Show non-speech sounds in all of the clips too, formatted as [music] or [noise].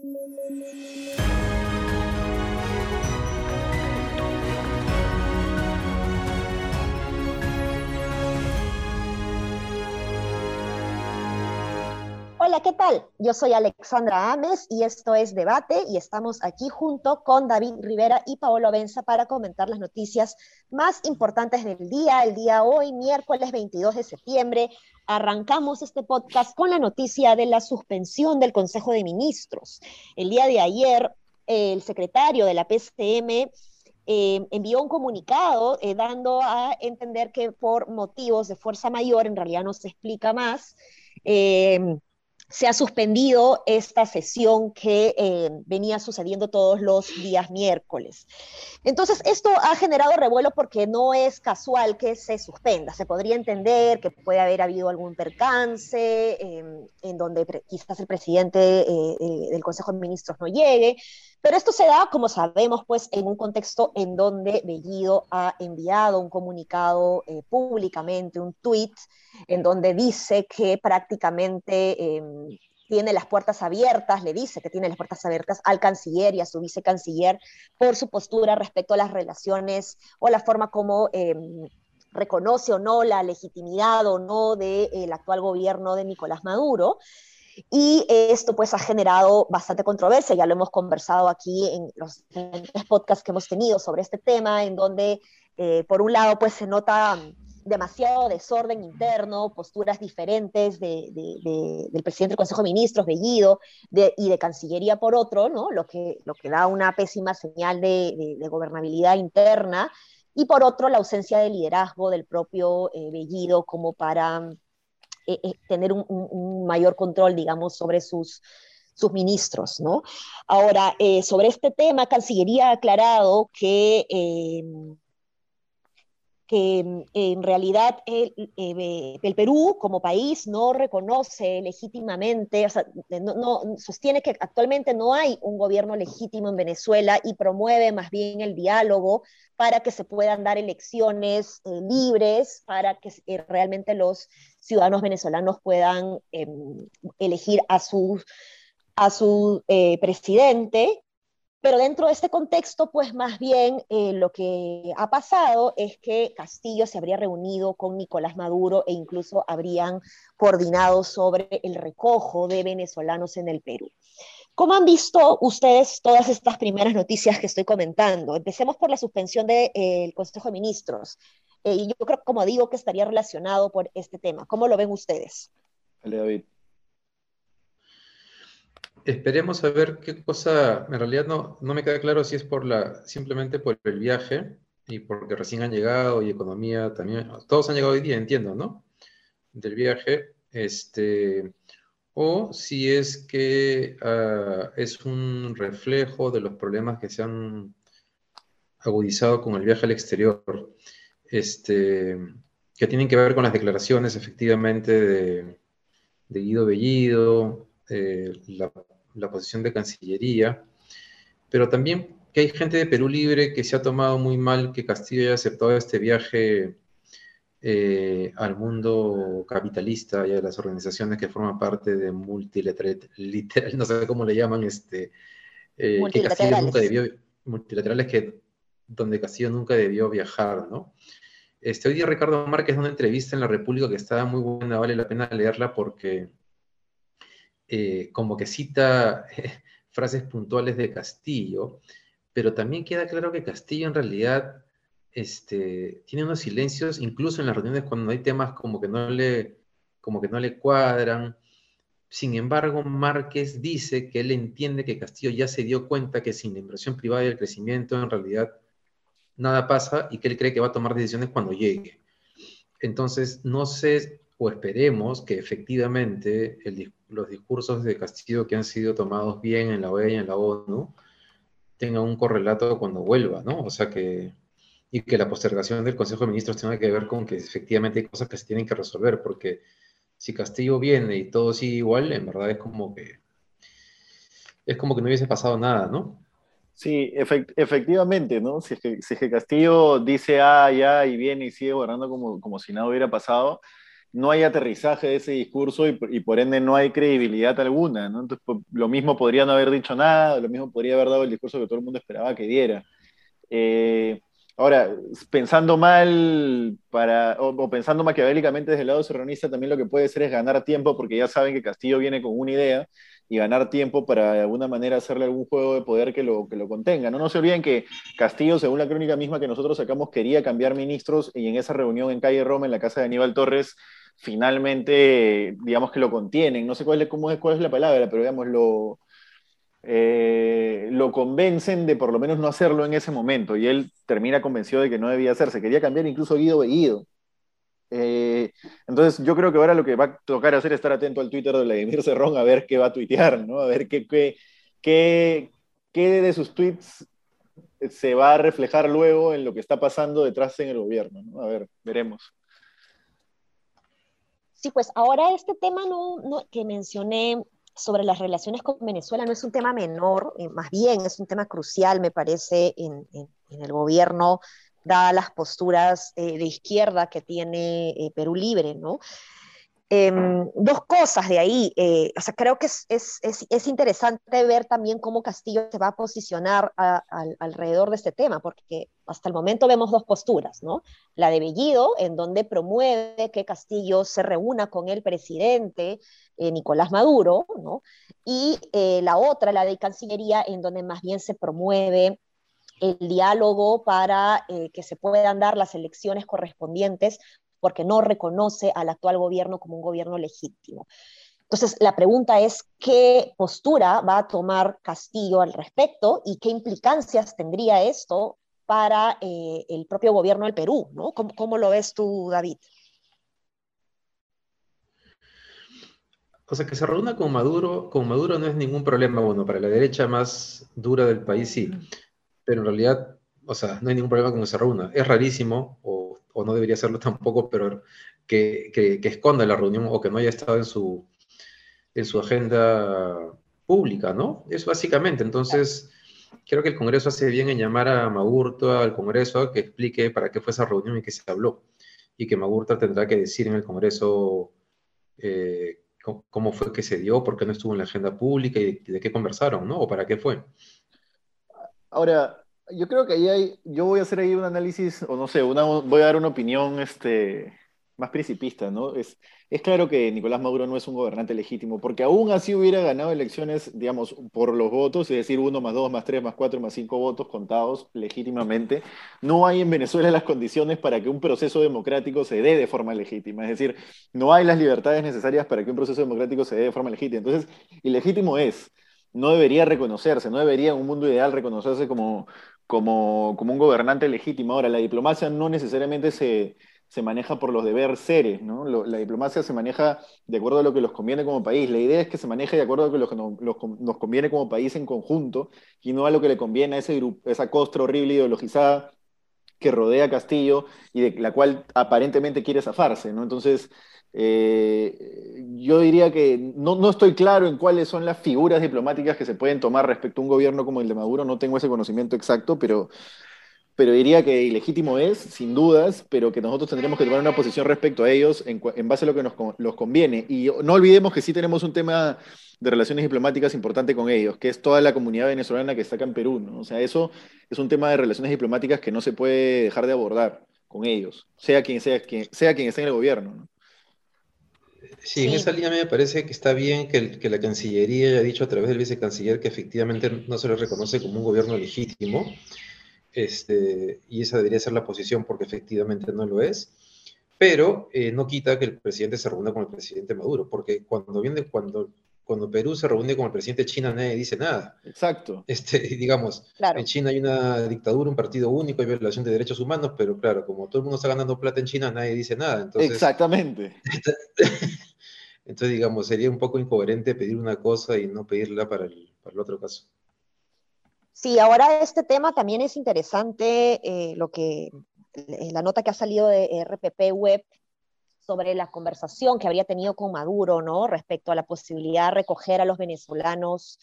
thank you Hola, ¿qué tal? Yo soy Alexandra Ames y esto es Debate y estamos aquí junto con David Rivera y Paolo Benza para comentar las noticias más importantes del día. El día hoy, miércoles 22 de septiembre, arrancamos este podcast con la noticia de la suspensión del Consejo de Ministros. El día de ayer, el secretario de la PCM eh, envió un comunicado eh, dando a entender que por motivos de fuerza mayor, en realidad no se explica más, eh, se ha suspendido esta sesión que eh, venía sucediendo todos los días miércoles. Entonces, esto ha generado revuelo porque no es casual que se suspenda. Se podría entender que puede haber habido algún percance em, en donde quizás el presidente eh, eh, del Consejo de Ministros no llegue, pero esto se da, como sabemos, pues en un contexto en donde Bellido ha enviado un comunicado eh, públicamente, un tweet, en donde dice que prácticamente em, tiene las puertas abiertas, le dice que tiene las puertas abiertas al canciller y a su vicecanciller por su postura respecto a las relaciones o la forma como em, reconoce o no la legitimidad o no del actual gobierno de Nicolás Maduro. Y esto pues ha generado bastante controversia, ya lo hemos conversado aquí en los podcasts que hemos tenido sobre este tema, en donde eh, por un lado pues se nota demasiado desorden interno, posturas diferentes del presidente del Consejo de Ministros, Bellido, y de Cancillería por otro, ¿no? lo, que, lo que da una pésima señal de, gobernabilidad interna, y por otro la ausencia de liderazgo del propio eh, Bellido como para eh, eh, tener un, mayor control, digamos, sobre sus, sus ministros, ¿no? Ahora, eh, sobre este tema, Cancillería ha aclarado que que mm, en realidad el, eh, el, Perú como país no reconoce legítimamente, o sea, no, sostiene que actualmente no hay un gobierno legítimo en Venezuela y promueve más bien el diálogo para que se puedan dar elecciones eh, libres, para que eh, realmente los ciudadanos venezolanos puedan em, elegir a su, a su presidente pero dentro de este contexto, pues más bien eh, lo que ha pasado es que Castillo se habría reunido con Nicolás Maduro e incluso habrían coordinado sobre el recojo de venezolanos en el Perú. ¿Cómo han visto ustedes todas estas primeras noticias que estoy comentando? Empecemos por la suspensión del eh, Consejo de Ministros. Eh, y yo creo, como digo, que estaría relacionado por este tema. ¿Cómo lo ven ustedes? Dale, David. Esperemos a ver qué cosa, en realidad no, no me queda claro si es por la, simplemente por el viaje y porque recién han llegado y economía también, todos han llegado hoy día, entiendo, ¿no? Del viaje, este, o si es que ah, es un reflejo de los problemas que se han agudizado con el viaje al exterior, este, que tienen que ver con las declaraciones efectivamente de, de Guido Bellido, eh, la la posición de Cancillería, pero también que hay gente de Perú Libre que se ha tomado muy mal que Castillo haya aceptado este viaje eh, al mundo capitalista y a las organizaciones que forman parte de multilateral, no sé cómo le llaman, este, eh, que Castillo nunca debió, multilaterales que donde Castillo nunca debió viajar, ¿no? Este, hoy día Ricardo Márquez da una entrevista en La República que está muy buena, vale la pena leerla porque eh, como que cita [laughs] frases puntuales de Castillo, pero también queda claro que Castillo en realidad este, tiene unos silencios, incluso en las reuniones cuando hay temas como que no le, como que no le cuadran. Sin embargo, Márquez dice que él entiende que Castillo ya se dio cuenta que sin la inversión privada y el crecimiento en realidad nada pasa y que él cree que va a tomar decisiones cuando llegue. Entonces, no sé o esperemos que efectivamente los discursos de Castillo que han sido tomados bien en la OEA y en la ONU tengan un correlato cuando vuelva, ¿no? O sea que, y que la postergación del Consejo de Ministros tenga que ver con que efectivamente hay cosas que se tienen que resolver, porque si Castillo viene y todo sigue igual, en verdad es como que, es como que no hubiese pasado nada, ¿no? Sí, efectivamente, ¿no? Si es, que, si es que Castillo dice ah, ya y viene y sigue gobernando como, como si nada hubiera pasado, no hay aterrizaje de ese discurso y, por ende no hay credibilidad alguna. Entonces, lo mismo podría no haber dicho nada, lo mismo podría haber dado el discurso que todo el mundo esperaba que diera. Eh, ahora, pensando mal para, o, pensando maquiavélicamente desde el lado serronista, también lo que puede ser es ganar tiempo, porque ya saben que Castillo viene con una idea y ganar tiempo para de alguna manera hacerle algún juego de poder que lo, que lo contenga. No, no se olviden que Castillo, según la crónica misma que nosotros sacamos, quería cambiar ministros y en esa reunión en Calle Roma, en la casa de Aníbal Torres, finalmente, digamos que lo contienen. No sé cuál es, cómo es, cuál es la palabra, pero digamos, lo, eh, lo convencen de por lo menos no hacerlo en ese momento y él termina convencido de que no debía hacerse. Quería cambiar incluso Guido Bellido. Eh, entonces yo creo que ahora lo que va a tocar hacer es estar atento al Twitter de Vladimir Cerrón a ver qué va a tuitear, ¿no? A ver qué, qué, qué, qué de sus tweets se va a reflejar luego en lo que está pasando detrás en el gobierno. ¿no? A ver, veremos. Sí, pues ahora este tema no, que mencioné sobre las relaciones con Venezuela no es un tema menor, eh, más bien es un tema crucial, me parece, en, el gobierno, dadas las posturas eh, de izquierda que tiene eh, Perú Libre, ¿no? Em, dos cosas de ahí. Eh, o sea, creo que es, es, es, interesante ver también cómo Castillo se va a posicionar alrededor de este tema, porque hasta el momento vemos dos posturas, ¿no? La de Bellido, en donde promueve que Castillo se reúna con el presidente eh, Nicolás Maduro, ¿no? Y eh, la otra, la de Cancillería, en donde más bien se promueve el diálogo para que se puedan dar las elecciones correspondientes porque no reconoce al actual gobierno como un gobierno legítimo. Entonces, la pregunta es qué postura va a tomar Castillo al respecto y qué implicancias tendría esto para eh, el propio gobierno del Perú, ¿no? ¿Cómo, lo ves tú, David? O sea, que se reúna con Maduro, con Maduro no es ningún problema, bueno, para la derecha más dura del país sí, pero en realidad, o sea, no hay ningún problema con que se reúna. Es rarísimo, o o no debería serlo [laughs] tampoco, pero que, que, esconda la reunión o que no haya estado en su, en su agenda pública, ¿no? Es básicamente. Entonces, creo que el Congreso hace bien en llamar a Magurto al Congreso a que explique para qué fue esa reunión y qué se habló. Y que Magurto tendrá que decir en el Congreso eh, cómo fue que se dio, por qué no estuvo en la agenda pública y de, de qué conversaron, ¿no? O para qué fue. Ahora, yo creo que ahí hay, yo voy a hacer ahí un análisis, o no sé, una, voy a dar una opinión este, más principista, ¿no? Es, es claro que Nicolás Maduro no es un gobernante legítimo, porque aún así hubiera ganado elecciones, digamos, por los votos, es decir, uno más dos, más tres, más cuatro, más cinco votos contados legítimamente, no hay en Venezuela las condiciones para que un proceso democrático se dé de forma legítima, es decir, no hay las libertades necesarias para que un proceso democrático se dé de forma legítima. Entonces, ilegítimo es, no debería reconocerse, no debería en un mundo ideal reconocerse como como, como un gobernante legítimo. Ahora, la diplomacia no necesariamente se, se maneja por los deberes seres, ¿no? la diplomacia se maneja de acuerdo a lo que los conviene como país. La idea es que se maneje de acuerdo a lo que nos, conviene como país en conjunto y no a lo que le conviene a ese grupo, esa costra horrible ideologizada que rodea Castillo y de la cual aparentemente quiere zafarse, ¿no? Entonces, eh, yo diría que no, no, estoy claro en cuáles son las figuras diplomáticas que se pueden tomar respecto a un gobierno como el de Maduro, no tengo ese conocimiento exacto, pero, pero diría que ilegítimo es, sin dudas, pero que nosotros tendremos que tomar una posición respecto a ellos en, base a lo que nos los conviene. Y no olvidemos que sí tenemos un tema de relaciones diplomáticas importante con ellos, que es toda la comunidad venezolana que está acá en Perú, ¿no? O sea, eso es un tema de relaciones diplomáticas que no se puede dejar de abordar con ellos, sea quien sea, quien, sea quien esté en el gobierno, ¿no? Sí, en esa línea me parece que está bien que, la Cancillería haya dicho a través del vicecanciller que efectivamente no se le reconoce como un gobierno legítimo, este, y esa debería ser la posición porque efectivamente no lo es, pero eh, no quita que el presidente se reúna con el presidente Maduro, porque cuando viene, cuando cuando Perú se reúne con el presidente de China nadie dice nada. Exacto. Este, [laughs] digamos, en China hay una dictadura, un partido único, hay violación de derechos humanos, pero claro, como todo el mundo está ganando plata en China, nadie dice nada. Exactamente. [laughs] Entonces, digamos, sería un poco incoherente pedir una cosa y no pedirla para el, para el otro caso. Sí, ahora este tema también es interesante, eh, lo que la nota que ha salido de RPP Web sobre la conversación que habría tenido con Maduro, ¿no? Respecto a la posibilidad de recoger a los venezolanos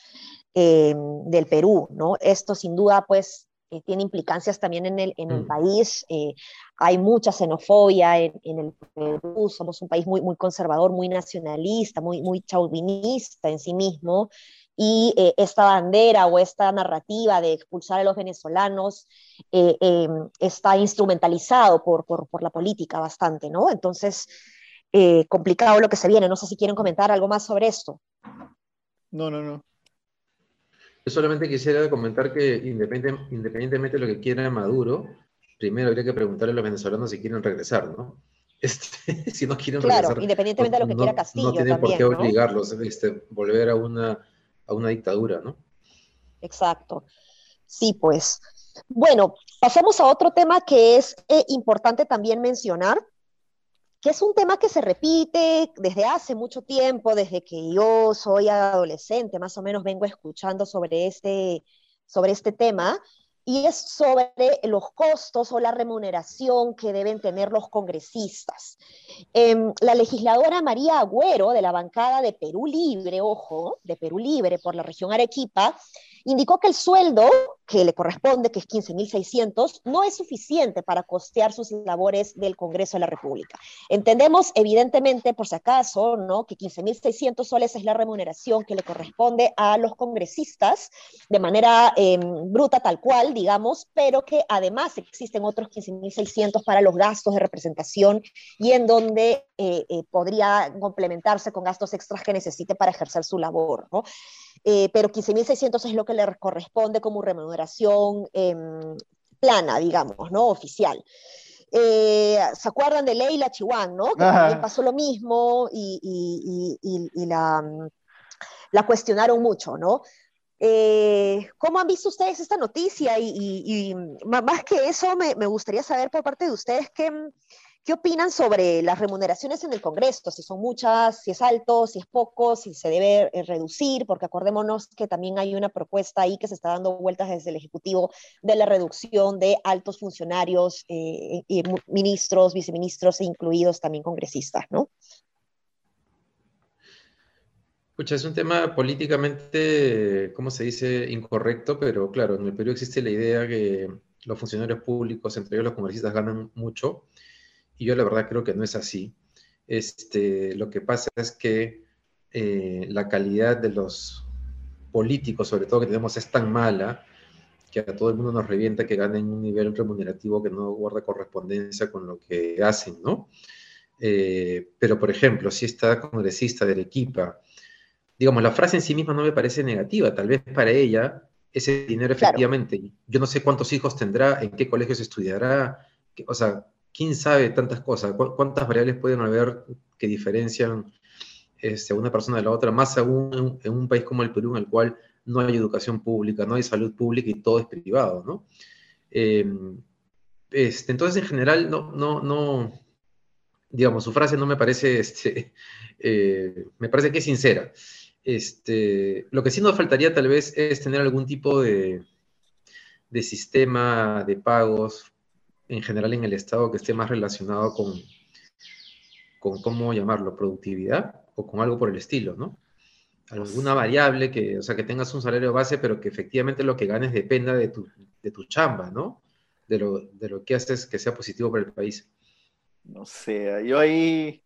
eh, del Perú, ¿no? Esto sin duda, pues, eh, tiene implicancias también en el, en el Mm. país. eh, hay mucha xenofobia en, en el Perú, somos un país muy, muy conservador, muy nacionalista, muy, muy chauvinista en sí mismo. Y eh, esta bandera o esta narrativa de expulsar a los venezolanos eh, eh, está instrumentalizado por, por, por, la política bastante, ¿no? Entonces, eh, complicado lo que se viene. No sé si quieren comentar algo más sobre esto. No, no, no. Yo solamente quisiera comentar que independientemente de lo que quiera Maduro, primero habría que preguntarle a los venezolanos si quieren regresar, ¿no? [laughs] Este, si no quieren Claro, regresar, independientemente de lo que no, quiera no Castillo tienen por qué ¿no? obligarlos a este, volver a una, a una dictadura, ¿no? Exacto. Sí, pues. Bueno, pasamos a otro tema que es eh, importante también mencionar, que es un tema que se repite desde hace mucho tiempo, desde que yo soy adolescente, más o menos vengo escuchando sobre este, sobre este tema, y es sobre los costos o la remuneración que deben tener los congresistas. Eh, la legisladora María Agüero, de la bancada de Perú Libre, ojo, de Perú Libre por la región Arequipa, indicó que el sueldo que le corresponde, que es 15.600, no es suficiente para costear sus labores del Congreso de la República. Entendemos, evidentemente, por si acaso, ¿no? que 15.600 soles es la remuneración que le corresponde a los congresistas de manera eh, bruta, tal cual, digamos, pero que además existen otros 15.600 para los gastos de representación y en donde eh, eh, podría complementarse con gastos extras que necesite para ejercer su labor, ¿no? Eh, pero 15.600 es lo que le corresponde como remuneración eh, plana, digamos, ¿no? Oficial. Eh, ¿Se acuerdan de Leila Chihuán, ¿no? Que Ajá. también pasó lo mismo y, y- y- y- y la, la cuestionaron mucho, ¿no? Eh, ¿Cómo han visto ustedes esta noticia? Y, ma- más que eso, me, me gustaría saber por parte de ustedes qué, qué opinan sobre las remuneraciones en el Congreso, si son muchas, si es alto, si es poco, si se debe eh, reducir, porque acordémonos que también hay una propuesta ahí que se está dando vueltas desde el Ejecutivo de la reducción de altos funcionarios, eh, ministros, viceministros e incluidos también congresistas, ¿no? Escucha, es un tema políticamente, ¿cómo se dice? Incorrecto, pero claro, en el Perú existe la idea que los funcionarios públicos, entre ellos los congresistas, ganan mucho, y yo la verdad creo que no es así. Este, lo que pasa es que eh, la calidad de los políticos, sobre todo que tenemos, es tan mala que a todo el mundo nos revienta que ganen un nivel remunerativo que no guarda correspondencia con lo que hacen, ¿no? Eh, pero, por ejemplo, si esta congresista de Arequipa digamos, la frase en sí misma no me parece negativa, tal vez para ella ese dinero Claro. efectivamente, yo no sé cuántos hijos tendrá, en qué colegios estudiará, que- o sea, quién sabe tantas cosas, cu- cuántas variables pueden haber que diferencian este, una persona de la otra, más aún en, un país como el Perú, en el cual no hay educación pública, no hay salud pública y todo es privado, ¿no? Eh, este, entonces, en general, no, no, no, digamos, su frase no me parece, este, [laughs] eh, me parece que es sincera. Este, lo que sí nos faltaría tal vez es tener algún tipo de sistema de pagos en general en el Estado que esté más relacionado con, con ¿cómo llamarlo? Productividad o con algo por el estilo, ¿no? Alguna variable que, o sea, que tengas un salario base, pero que efectivamente lo que ganes dependa de tu, de tu chamba, ¿no? De lo, de lo que haces que sea positivo para el país. No sé, yo ahí.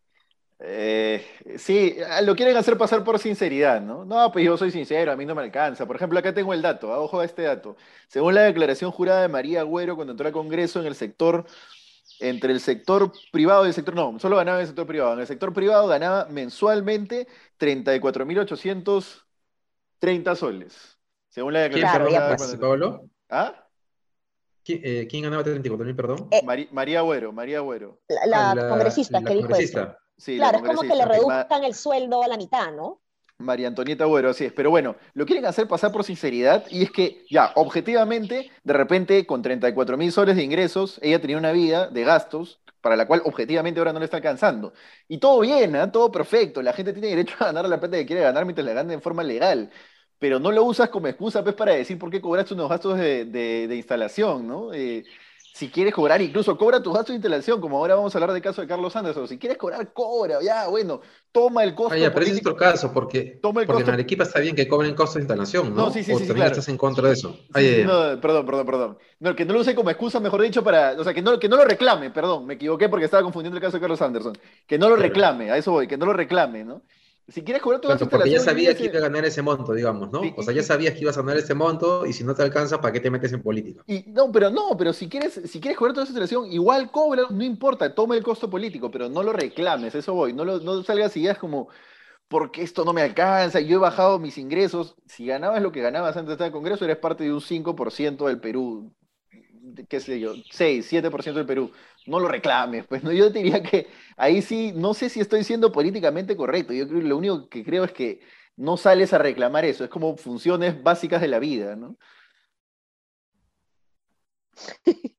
Eh, sí, lo quieren hacer pasar por sinceridad, ¿no? No, pues yo soy sincero, a mí no me alcanza. Por ejemplo, acá tengo el dato, ah, ojo a este dato. Según la declaración jurada de María Agüero cuando entró al Congreso en el sector, entre el sector privado y el sector, no, solo ganaba en el sector privado. En el sector privado ganaba mensualmente 34.830 soles. Según la ¿Quién, declaración Claro, jurada pues. cuando- Pablo? ¿Ah? ¿Quién, eh, ¿quién ganaba 34 mil, perdón? Eh, María Agüero, María Agüero. La, la Ah, congresista la que dijo eso. Sí, Claro, es como que le reduzcan el sueldo a la mitad, ¿no? María Antonieta Agüero, así es. Pero bueno, lo quieren hacer pasar por sinceridad y es que, ya, objetivamente, de repente, con 34 mil soles de ingresos, ella tenía una vida de gastos para la cual objetivamente ahora no le está alcanzando. Y todo bien, ¿ah? todo perfecto. La gente tiene derecho a ganar la plata que quiere ganar mientras la gane de forma legal. Pero no lo usas como excusa, pues, para decir por qué cobraste unos gastos de, de- de instalación, ¿no? Eh, si quieres cobrar, incluso cobra tus gastos de instalación, como ahora vamos a hablar del caso de Carlos Anderson. Si quieres cobrar, cobra, ya, bueno, toma el costo. Ya, pero es otro caso, porque, toma el porque en Arequipa está bien que cobren costos de instalación, ¿no? No, sí, sí, o sí, también claro. estás en contra de eso. Sí, ya, sí, ya. no, perdón, perdón, perdón. No, que no lo use como excusa, mejor dicho, para. O sea, que no, que no lo reclame, perdón, me equivoqué porque estaba confundiendo el caso de Carlos Anderson. Que no lo reclame, a eso voy, que no lo reclame, ¿no? Si quieres cobrar tu gasto Claro, porque ya sabías que dirías, iba a ganar ese monto, digamos, ¿no? Sí, O sea, ya sabías que ibas a ganar ese monto y si no te alcanza, ¿para qué te metes en política? Y, no, pero no, pero si quieres, si quieres cobrar toda esa instalación, igual cobra, no importa, toma el costo político, pero no lo reclames, eso voy, no, lo, no salgas y digas como, porque esto no me alcanza, yo he bajado mis ingresos, si ganabas lo que ganabas antes de estar en el Congreso, eres parte de un 5% del Perú, qué sé yo, 6, 7% del Perú, no lo reclames, pues no, yo diría que ahí sí, no sé si estoy siendo políticamente correcto, yo creo lo único que creo es que no sales a reclamar eso, es como funciones básicas de la vida, ¿no? [laughs]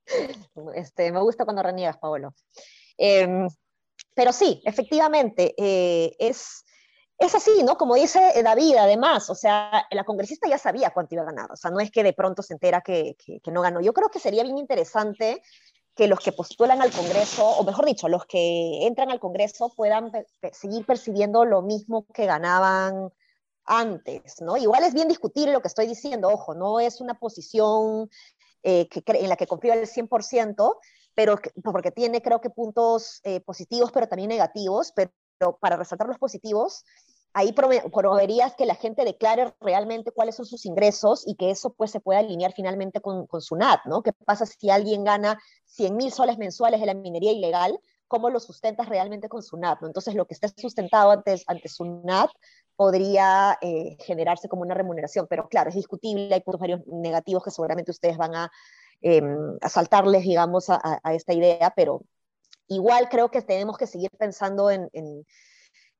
Este, me gusta cuando reniegas, Paolo. Em, pero sí, efectivamente, eh, es, es así, ¿no? Como dice David, además, o sea, la congresista ya sabía cuánto iba a ganar, o sea, no es que de pronto se entera que, que, no ganó. Yo creo que sería bien interesante que los que postulan al Congreso, o mejor dicho, los que entran al Congreso puedan seguir percibiendo lo mismo que ganaban antes, ¿no? Igual es bien discutir lo que estoy diciendo, ojo, no es una posición eh, que, en la que confío al 100%, pero que- porque tiene creo que puntos eh, positivos, pero también negativos, pero para resaltar los positivos, ahí promoverías que la gente declare realmente cuáles son sus ingresos y que eso pues se pueda alinear finalmente con, con su NAT, ¿no? ¿Qué pasa si alguien gana 100 mil soles mensuales de la minería ilegal? ¿Cómo lo sustentas realmente con su NAT? ¿no? Entonces, lo que esté sustentado ante, ante su NAT podría eh, generarse como una remuneración, pero claro, es discutible, hay puntos varios negativos que seguramente ustedes van a, eh, a saltarles, digamos, a, a, esta idea, pero igual creo que tenemos que seguir pensando en, en,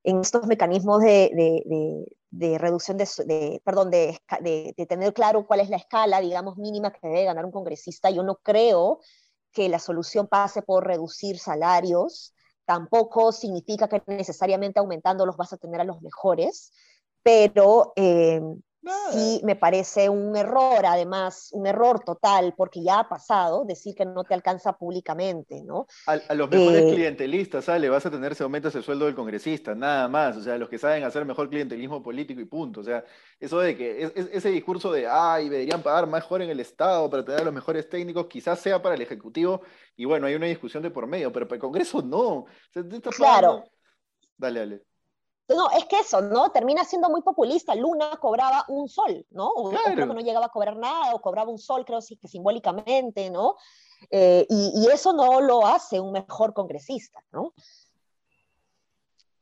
en estos mecanismos de, de, de, de reducción de, perdón, de, tener claro cuál es la escala, digamos, mínima que debe ganar un congresista. Yo no creo que la solución pase por reducir salarios, tampoco significa que necesariamente aumentándolos vas a tener a los mejores, pero eh, sí me parece un error, además, un error total, porque ya ha pasado decir que no te alcanza públicamente, ¿no? A, a los mejores eh, clientelistas, ¿sale? Vas a tener ese aumento ese sueldo del congresista, nada más, o sea, los que saben hacer mejor clientelismo político y punto, o sea, eso de que, es, es, ese discurso de, ay, deberían pagar mejor en el Estado para tener a los mejores técnicos, quizás sea para el Ejecutivo, y bueno, hay una discusión de por medio, pero para el Congreso no. O sea, claro. Dale, dale. No, es que eso, ¿no? Termina siendo muy populista. Luna cobraba un sol, ¿no? O, claro. o creo que no llegaba a cobrar nada, o cobraba un sol, creo sí, que simbólicamente, ¿no? Eh, y, y, eso no lo hace un mejor congresista, ¿no?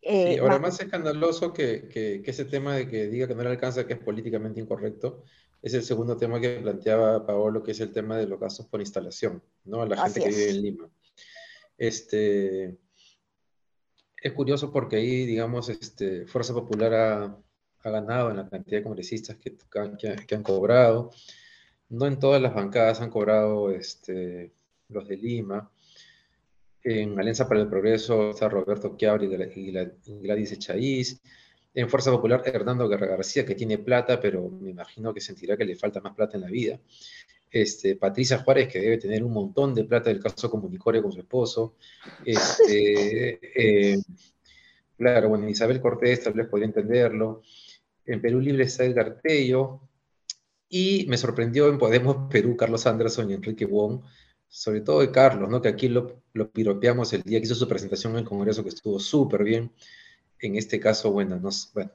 Eh, sí, ahora más escandaloso que, que, que, ese tema de que diga que no le alcanza, que es políticamente incorrecto, es el segundo tema que planteaba Paolo, que es el tema de los gastos por instalación, ¿no? A la gente que vive en Lima. Este, es curioso porque ahí, digamos, este, Fuerza Popular ha, ganado en la cantidad de congresistas que, han cobrado. No en todas las bancadas han cobrado este, los de Lima. En Alianza para el Progreso está Roberto Chiabri y Gladys Echaíz. En Fuerza Popular, Hernando Guerra García, que tiene plata, pero me imagino que sentirá que le falta más plata en la vida. Este, Patricia Juárez, que debe tener un montón de plata del caso Comunicorio con su esposo. Este, eh, claro, bueno, Isabel Cortés tal vez podría entenderlo. En Perú Libre está Edgar Tello. Y me sorprendió en Podemos Perú Carlos Anderson y Enrique Wong, sobre todo de Carlos, ¿no? que aquí lo, lo piropeamos el día que hizo su presentación en el Congreso, que estuvo súper bien. En este caso, bueno, no, bueno,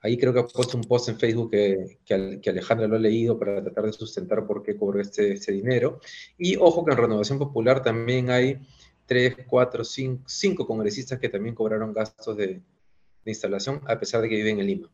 Ahí creo que ha puesto un post en Facebook que, que, que, Alejandra lo ha leído para tratar de sustentar por qué cobró este, este dinero. Y ojo que en Renovación Popular también hay tres, cuatro, cinco, cinco congresistas que también cobraron gastos de, de, instalación a pesar de que viven en Lima.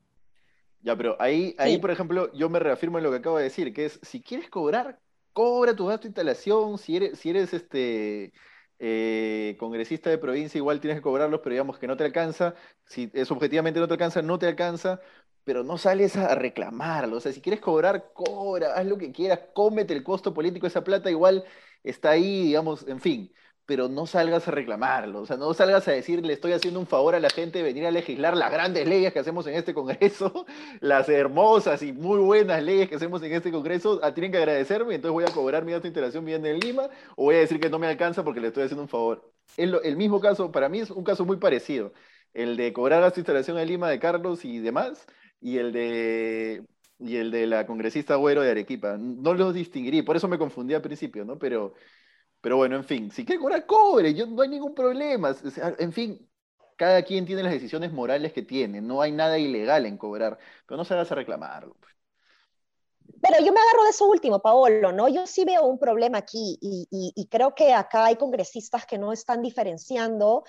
Ya, pero ahí, ahí sí. por ejemplo, yo me reafirmo en lo que acabo de decir, que es, si quieres cobrar, cobra tu gasto de instalación, si eres, si eres este... Eh, congresista de provincia igual tienes que cobrarlos, pero digamos que no te alcanza, si es objetivamente no te alcanza, no te alcanza, pero no sales a reclamarlo, o sea, si quieres cobrar, cobra, haz lo que quieras, cómete el costo político, esa plata igual está ahí, digamos, en fin, pero no salgas a reclamarlo, o sea, no salgas a decir, le estoy haciendo un favor a la gente de venir a legislar las grandes leyes que hacemos en este Congreso, [laughs] las hermosas y muy buenas leyes que hacemos en este Congreso, ah, tienen que agradecerme, entonces voy a cobrar mi alta instalación bien en Lima, o voy a decir que no me alcanza porque le estoy haciendo un favor. El, el mismo caso, para mí es un caso muy parecido, el de cobrar gasto instalación en Lima de Carlos y demás, y el de y el de la congresista Güero de Arequipa. No los distinguirí, por eso me confundí al principio, ¿no? Pero, pero bueno, en fin, si quiere cobrar, cobre, yo, no hay ningún problema. en fin, cada quien tiene las decisiones morales que tiene, no hay nada ilegal en cobrar, pero no se hagas a reclamarlo. Pues. Pero yo me agarro de eso último, Paolo, ¿no? Yo sí veo un problema aquí y, creo que acá hay congresistas que no están diferenciando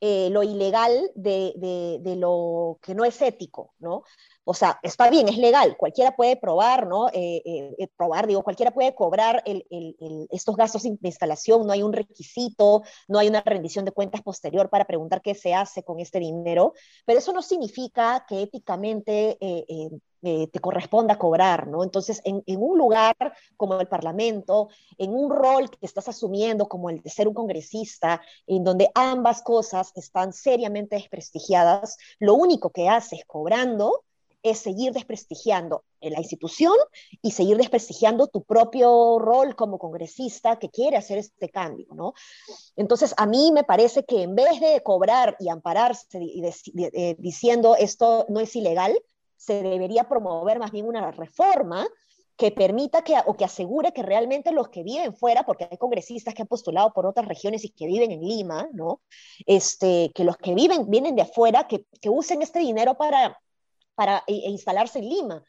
eh, lo ilegal de, de, lo que no es ético, ¿no? O sea, está bien, es legal, cualquiera puede probar, ¿no? Eh, eh, eh, probar, digo, cualquiera puede cobrar estos gastos de instalación, no hay un requisito, no hay una rendición de cuentas posterior para preguntar qué se hace con este dinero, pero eso no significa que éticamente te corresponda cobrar, ¿no? Entonces, en, en, un lugar como el Parlamento, en un rol que estás asumiendo como el de ser un congresista, en donde ambas cosas están seriamente desprestigiadas, lo único que haces cobrando es seguir desprestigiando la institución y seguir desprestigiando tu propio rol como congresista que quiere hacer este cambio, ¿no? Entonces, a mí me parece que en vez de cobrar y ampararse eh, diciendo esto no es ilegal, se debería promover más bien una reforma que permita que, o que asegure que realmente los que viven fuera, porque hay congresistas que han postulado por otras regiones y que viven en Lima, ¿no? Este, que los que viven, vienen de afuera, que, que usen este dinero para para e, instalarse en Lima,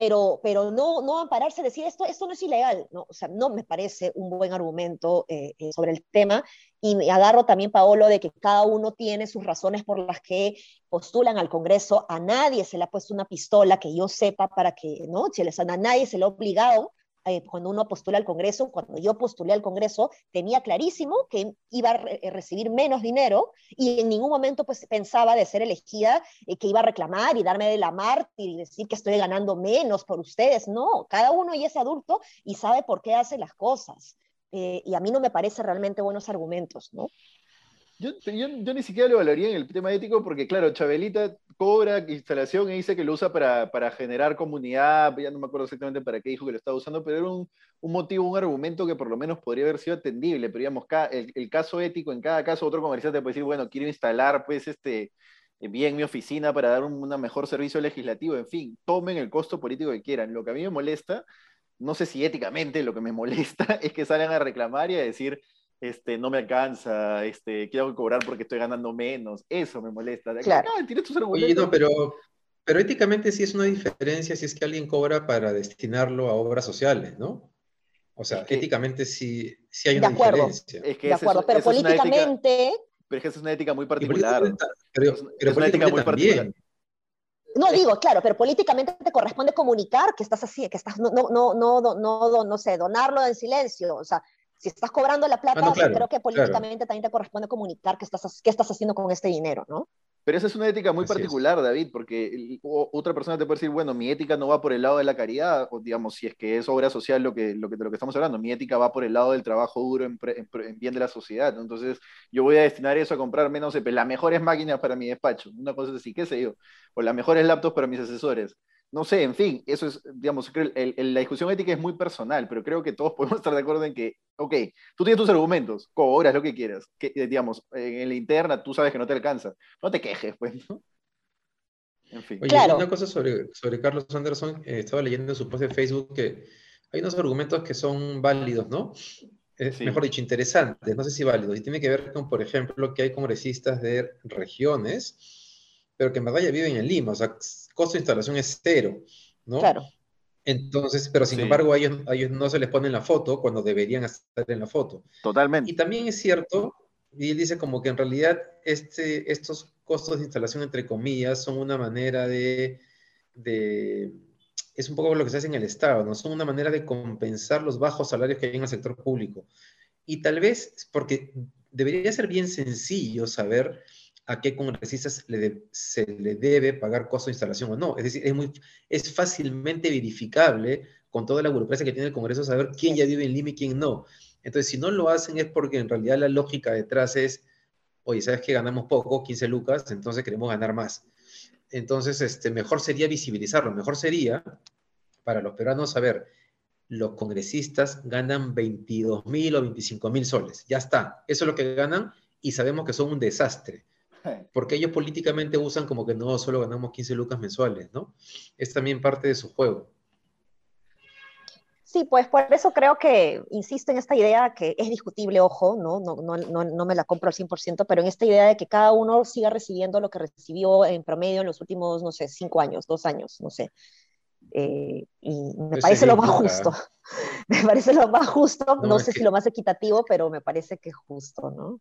pero, pero no, no ampararse, decir esto, esto no es ilegal, ¿no? O sea, no me parece un buen argumento eh, eh, sobre el tema. Y me agarro también, Paolo, de que cada uno tiene sus razones por las que postulan al Congreso. A nadie se le ha puesto una pistola que yo sepa para que, ¿no? A nadie se le ha obligado eh, cuando uno postula al Congreso, cuando yo postulé al Congreso, tenía clarísimo que iba a eh, recibir menos dinero y en ningún momento pues pensaba de ser elegida eh, que iba a reclamar y darme de la mártir y decir que estoy ganando menos por ustedes. No, cada uno ya es adulto y sabe por qué hace las cosas. y a mí no me parece realmente buenos argumentos, ¿no? Yo, ni siquiera lo valoraría en el tema ético porque, claro, Chabelita cobra instalación y dice que lo usa para, para, generar comunidad, ya no me acuerdo exactamente para qué dijo que lo estaba usando, pero era un, un motivo, un argumento que por lo menos podría haber sido atendible, pero digamos, el, el, caso ético, en cada caso otro comerciante puede decir, bueno, quiero instalar pues este bien mi oficina para dar un mejor servicio legislativo, en fin, tomen el costo político que quieran. Lo que a mí me molesta, no sé si éticamente lo que me molesta [laughs] es que salgan a reclamar y a decir, este, no me alcanza, este, quiero cobrar porque estoy ganando menos, eso me molesta. Claro. no, pero, pero éticamente sí es una diferencia si es que alguien cobra para destinarlo a obras sociales, ¿no? O sea, éticamente sí, sí hay una diferencia. Es que de acuerdo, pero políticamente... pero es que es una ética muy particular. Pero, pero, es una ética muy particular. No digo, claro, pero políticamente te corresponde comunicar que estás así, que estás, no, no, no, no, no, no sé, donarlo en silencio, o sea, si estás cobrando la plata, ah, creo que políticamente también te corresponde comunicar qué estás, qué estás haciendo con este dinero, ¿no? Pero esa es una ética muy particular, David, porque otra persona te puede decir, bueno, mi ética no va por el lado de la caridad, o digamos, si es que es obra social lo que, lo que, de lo que estamos hablando, mi ética va por el lado del trabajo duro en, bien de la sociedad. Entonces, yo voy a destinar eso a comprar menos, las mejores máquinas para mi despacho, una cosa así, qué sé yo, o las mejores laptops para mis asesores no sé, en fin, eso es, digamos, la discusión ética es muy personal, pero creo que todos [laughs] podemos estar de acuerdo en que, ok, tú tienes tus argumentos, cobras lo que quieras, que, eh, digamos, en la interna tú sabes que no te alcanza, no te quejes, pues, ¿no? En fin. Oye, una cosa sobre, sobre Carlos Anderson, eh, estaba leyendo en su post de Facebook que hay unos argumentos que son válidos, ¿no? Es, Mejor dicho, interesantes, no sé si válidos, y tiene que ver con, por ejemplo, que hay congresistas de regiones, pero que en verdad ya viven en Lima, o sea, costo de instalación es cero, ¿no? Claro. Entonces, pero sin embargo, a ellos, ellos, no se les pone en la foto cuando deberían estar en la foto. Totalmente. Y también es cierto, y él dice como que en realidad este, estos costos de instalación, entre comillas, son una manera de, de, es un poco lo que se hace en el Estado, ¿no? Son una manera de compensar los bajos salarios que hay en el sector público. Y tal vez, porque debería ser bien sencillo saber a qué congresistas se le debe pagar costo de instalación o no. Es decir, es, muy, es fácilmente verificable con toda la burocracia que tiene el Congreso saber quién ya vive en Lima y quién no. Entonces, si no lo hacen es porque en realidad la lógica detrás es, oye, ¿sabes que ganamos poco, 15 lucas, entonces queremos ganar más? Entonces, este, mejor sería visibilizarlo, mejor sería para los peruanos saber, los congresistas ganan 22 mil o 25 mil soles, ya está, eso es lo que ganan y sabemos que son un desastre, [laughs] porque ellos políticamente usan como que no, solo ganamos 15 lucas mensuales, ¿no? Es también parte de su juego. Sí, pues por eso creo que insisto en esta idea que es discutible, ojo, ¿no? No, no, no, no me la compro al 100%, pero en esta idea de que cada uno siga recibiendo lo que recibió en promedio en los últimos, no sé, cinco años, dos años, no sé. Eh, y me parece lo más justo. [laughs] me parece lo más justo, no, sé si lo más equitativo, pero me parece que es justo, ¿no?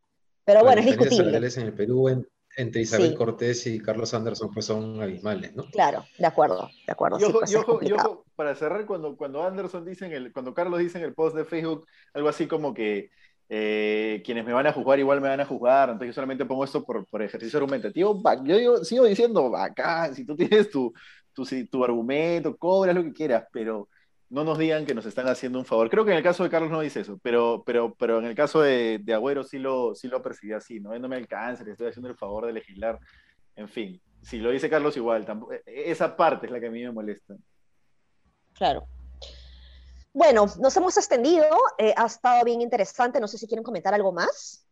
Pero bueno, es discutible. en el Perú entre Isabel Cortés y Carlos Anderson pues son abismales, ¿no? Claro, de acuerdo, de acuerdo. Yo, sí, pues para cerrar, cuando, cuando Anderson dice en el, cuando Carlos dice en el post de Facebook algo así como que eh, quienes me van a juzgar igual me van a juzgar, entonces yo solamente pongo esto por, por ejercicio argumentativo, yo sigo diciendo, acá, si tú tienes tu, tu, tu argumento, cobras lo que quieras, pero no nos digan que nos están haciendo un favor. Creo que en el caso de Carlos no dice eso, pero, pero, pero en el caso de, de Agüero sí lo, sí lo percibí así, ¿no? No me alcanza, le estoy haciendo el favor de legislar. En fin, si lo dice Carlos igual, esa parte es la que a mí me molesta. Claro. Bueno, nos hemos extendido, eh, ha estado bien interesante, no sé si quieren comentar algo más.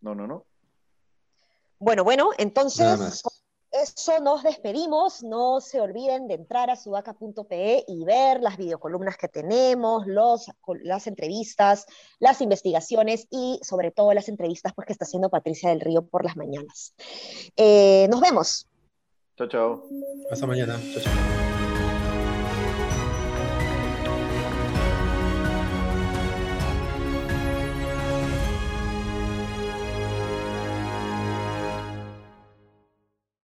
No, no, no. Bueno, bueno, entonces eso nos despedimos. No se olviden de entrar a sudaca.pe y ver las videocolumnas que tenemos, los, las entrevistas, las investigaciones y sobre todo las entrevistas pues, que está haciendo Patricia del Río por las mañanas. Eh, nos vemos. Chao, chao. Hasta mañana. Chao, chao.